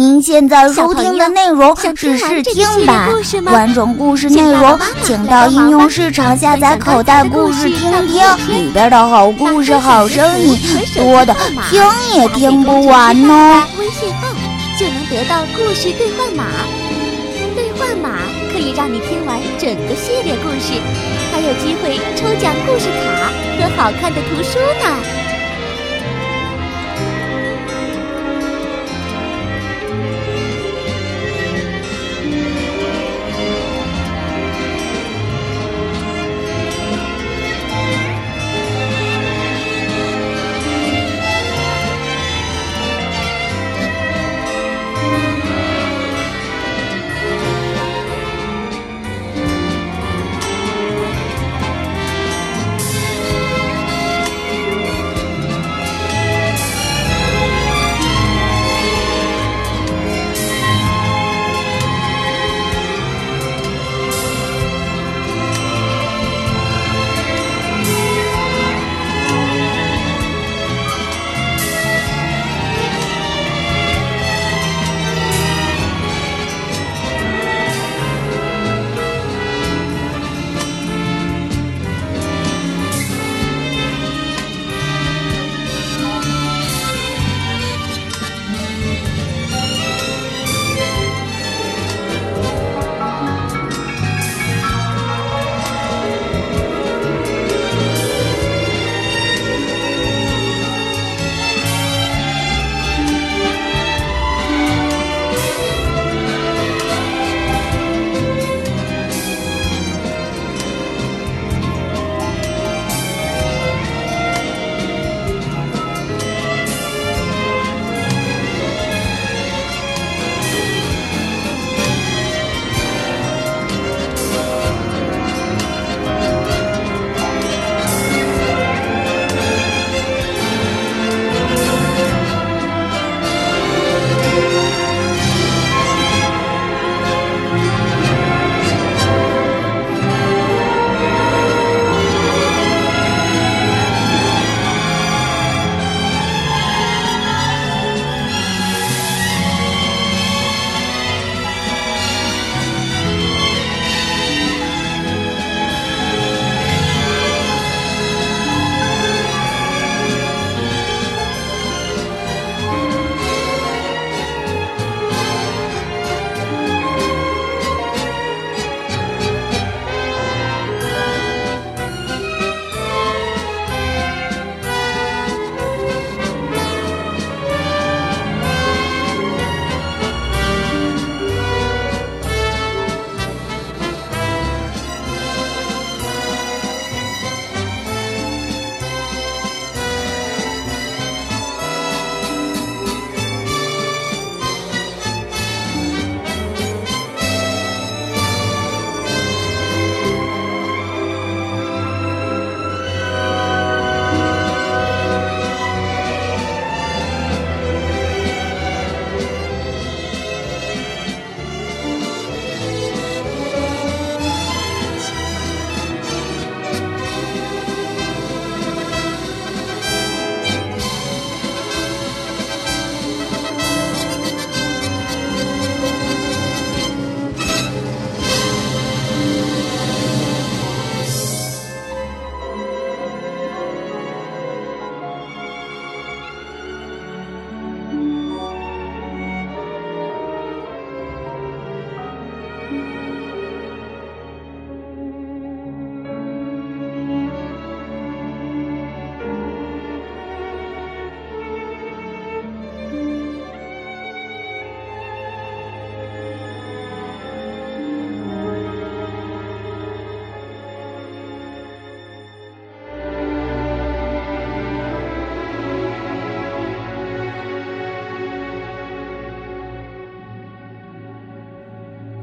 您现在收听的内容是试听版，完整故事内容请到应用市场下载口袋故事听听，里边的好故事、好声音多的听也听不完呢。微信号就能得到故事兑换码，兑换码可以让你听完整个系列故事，还有机会抽奖故事卡和好看的图书呢。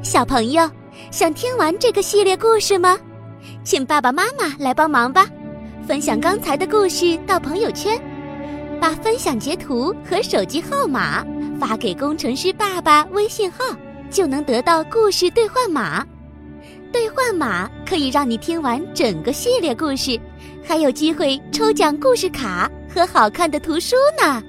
小朋友，想听完这个系列故事吗？请爸爸妈妈来帮忙吧，分享刚才的故事到朋友圈，把分享截图和手机号码发给工程师爸爸微信号，就能得到故事兑换码。兑换码可以让你听完整个系列故事，还有机会抽奖故事卡和好看的图书呢。